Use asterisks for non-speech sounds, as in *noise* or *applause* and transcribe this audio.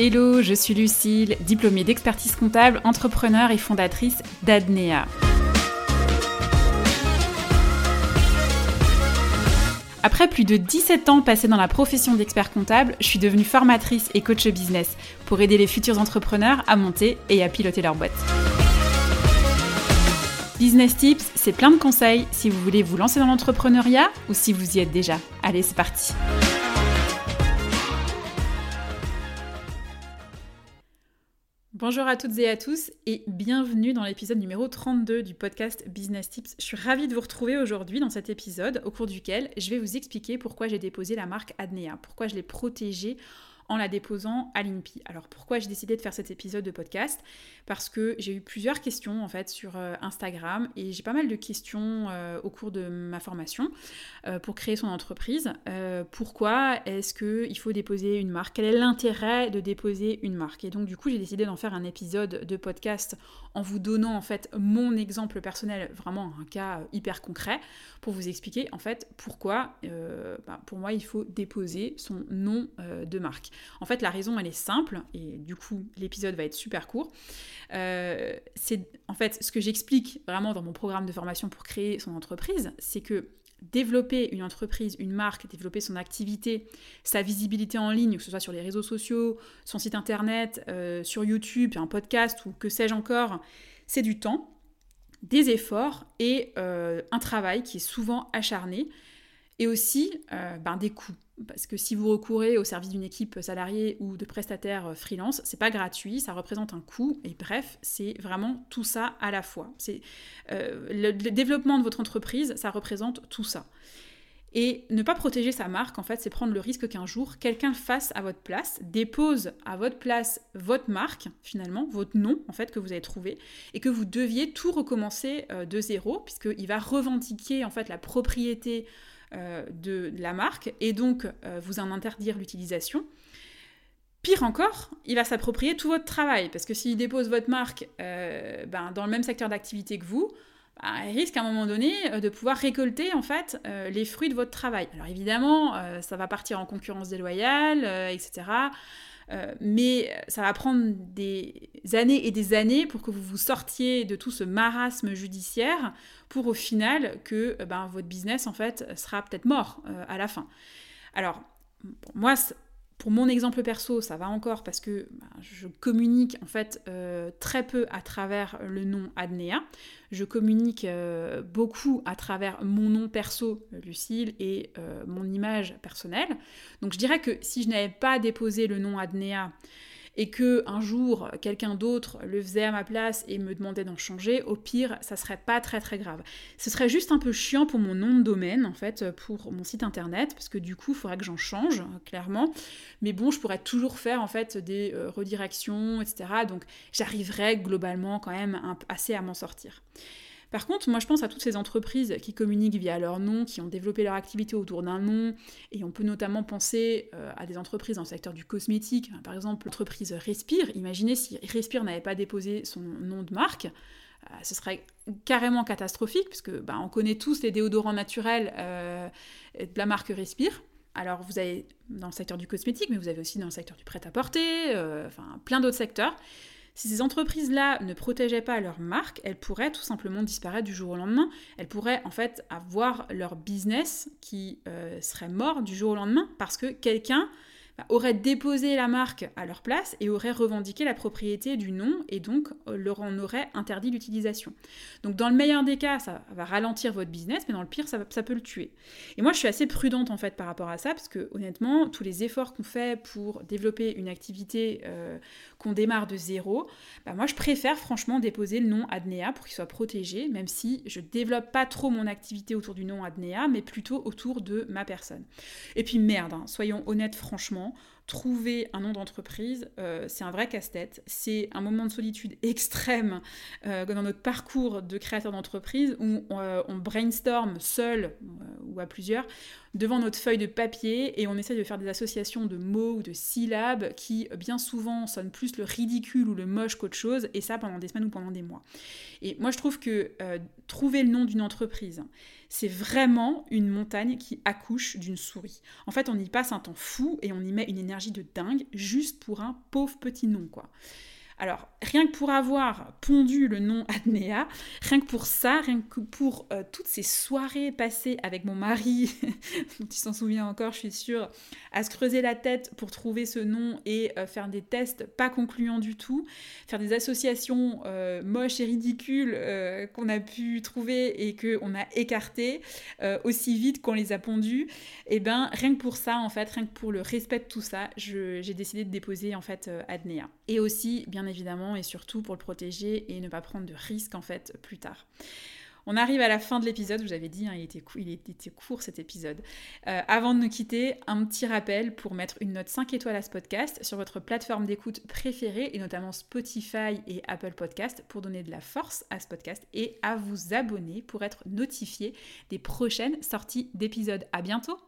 Hello, je suis Lucille, diplômée d'expertise comptable, entrepreneur et fondatrice d'Adnea. Après plus de 17 ans passés dans la profession d'expert comptable, je suis devenue formatrice et coach business pour aider les futurs entrepreneurs à monter et à piloter leur boîte. Business Tips, c'est plein de conseils si vous voulez vous lancer dans l'entrepreneuriat ou si vous y êtes déjà. Allez, c'est parti. Bonjour à toutes et à tous et bienvenue dans l'épisode numéro 32 du podcast Business Tips. Je suis ravie de vous retrouver aujourd'hui dans cet épisode au cours duquel je vais vous expliquer pourquoi j'ai déposé la marque Adnea, pourquoi je l'ai protégée en la déposant à l'INPI. Alors pourquoi j'ai décidé de faire cet épisode de podcast? Parce que j'ai eu plusieurs questions en fait sur euh, Instagram et j'ai pas mal de questions euh, au cours de ma formation euh, pour créer son entreprise. pourquoi est-ce qu'il faut déposer une marque? Quel est l'intérêt de déposer une marque? Et donc du coup j'ai décidé d'en faire un épisode de podcast en vous donnant en fait mon exemple personnel, vraiment un cas hyper concret, pour vous expliquer en fait pourquoi bah, pour moi il faut déposer son nom de marque. En fait, la raison, elle est simple, et du coup, l'épisode va être super court. Euh, c'est en fait ce que j'explique vraiment dans mon programme de formation pour créer son entreprise, c'est que développer une entreprise, une marque, développer son activité, sa visibilité en ligne, que ce soit sur les réseaux sociaux, son site internet, euh, sur YouTube, un podcast ou que sais-je encore, c'est du temps, des efforts et euh, un travail qui est souvent acharné et aussi ben, des coûts. Parce que si vous recourez au service d'une équipe salariée ou de prestataires euh, freelance, c'est pas gratuit, ça représente un coût. Et bref, c'est vraiment tout ça à la fois. C'est euh, le, développement de votre entreprise, ça représente tout ça. Et ne pas protéger sa marque, en fait, c'est prendre le risque qu'un jour, quelqu'un fasse à votre place, dépose à votre place votre marque, finalement, votre nom, en fait, que vous avez trouvé, et que vous deviez tout recommencer euh, de zéro, puisqu'il va revendiquer, en fait, la propriété euh, de, la marque et donc euh, vous en interdire l'utilisation. Pire encore, il va s'approprier tout votre travail parce que s'il dépose votre marque euh, ben, dans le même secteur d'activité que vous, ben, il risque à un moment donné de pouvoir récolter en fait les fruits de votre travail. Alors évidemment, ça va partir en concurrence déloyale, etc. Euh, mais ça va prendre des années et des années pour que vous vous sortiez de tout ce marasme judiciaire pour au final que euh, ben, votre business en fait sera peut-être mort euh, à la fin. Alors, moi, pour mon exemple perso, ça va encore parce que bah, je communique en fait euh, très peu à travers le nom Adnea. Je communique euh, beaucoup à travers mon nom perso, Lucille, et euh, mon image personnelle. Donc je dirais que si je n'avais pas déposé le nom Adnea et que un jour quelqu'un d'autre le faisait à ma place et me demandait d'en changer, au pire, ça serait pas très très grave. Ce serait juste un peu chiant pour mon nom de domaine en fait, pour mon site internet, parce que du coup, il faudrait que j'en change clairement. Mais bon, je pourrais toujours faire en fait des euh, redirections, etc. Donc, j'arriverais globalement quand même assez à m'en sortir. Par contre, moi je pense à toutes ces entreprises qui communiquent via leur nom, qui ont développé leur activité autour d'un nom, et on peut notamment penser euh, à des entreprises dans le secteur du cosmétique, par exemple l'entreprise Respire. Imaginez si Respire n'avait pas déposé son nom de marque, euh, ce serait carrément catastrophique, puisque bah, on connaît tous les déodorants naturels euh, de la marque Respire. Alors vous avez dans le secteur du cosmétique, mais vous avez aussi dans le secteur du prêt-à-porter, enfin plein d'autres secteurs. Si ces entreprises-là ne protégeaient pas leur marque, elles pourraient tout simplement disparaître du jour au lendemain. Elles pourraient en fait avoir leur business qui euh, serait mort du jour au lendemain parce que quelqu'un bah, auraient déposé la marque à leur place et auraient revendiqué la propriété du nom et donc euh, leur en auraient interdit l'utilisation. Donc dans le meilleur des cas, ça va ralentir votre business, mais dans le pire, ça, peut le tuer. Et moi, je suis assez prudente en fait par rapport à ça, parce que honnêtement, tous les efforts qu'on fait pour développer une activité euh, qu'on démarre de zéro, bah, moi, je préfère franchement déposer le nom Adnea pour qu'il soit protégé, même si je développe pas trop mon activité autour du nom Adnea, mais plutôt autour de ma personne. Et puis merde, hein, soyons honnêtes franchement, We hebben. Trouver un nom d'entreprise, euh, c'est un vrai casse-tête. C'est un moment de solitude *laughs* extrême euh, dans notre parcours de créateur d'entreprise où euh, on, brainstorm seul ou à plusieurs devant notre feuille de papier et on essaie de faire des associations de mots ou de syllabes qui bien souvent sonnent plus le ridicule ou le moche qu'autre chose et ça pendant des semaines ou pendant des mois. Et moi je trouve que trouver le nom d'une entreprise, c'est vraiment une montagne qui accouche d'une souris. En fait, on y passe un temps fou et on y met une énergie de dingue juste pour un pauvre petit nom, quoi. Alors, rien que pour avoir pondu le nom Adnea, rien que pour ça, rien que pour euh, toutes ces soirées passées avec mon mari, *laughs* il s'en souvient encore, je suis sûre, à se creuser la tête pour trouver ce nom et euh, faire des tests pas concluants du tout, faire des associations euh, moches et ridicules qu'on a pu trouver et qu'on a écartées aussi vite qu'on les a pondus, et eh ben rien que pour ça, en fait, rien que pour le respect de tout ça, j'ai décidé de déposer en fait Adnea. Et aussi, bien évidemment, et surtout pour le protéger et ne pas prendre de risques en fait plus tard. On arrive à la fin de l'épisode, vous avez dit, hein, il, était il, était court cet épisode. Euh, avant de nous quitter, un petit rappel pour mettre une note 5 étoiles à ce podcast sur votre plateforme d'écoute préférée, et notamment Spotify et Apple Podcast, pour donner de la force à ce podcast et à vous abonner pour être notifié des prochaines sorties d'épisodes. À bientôt!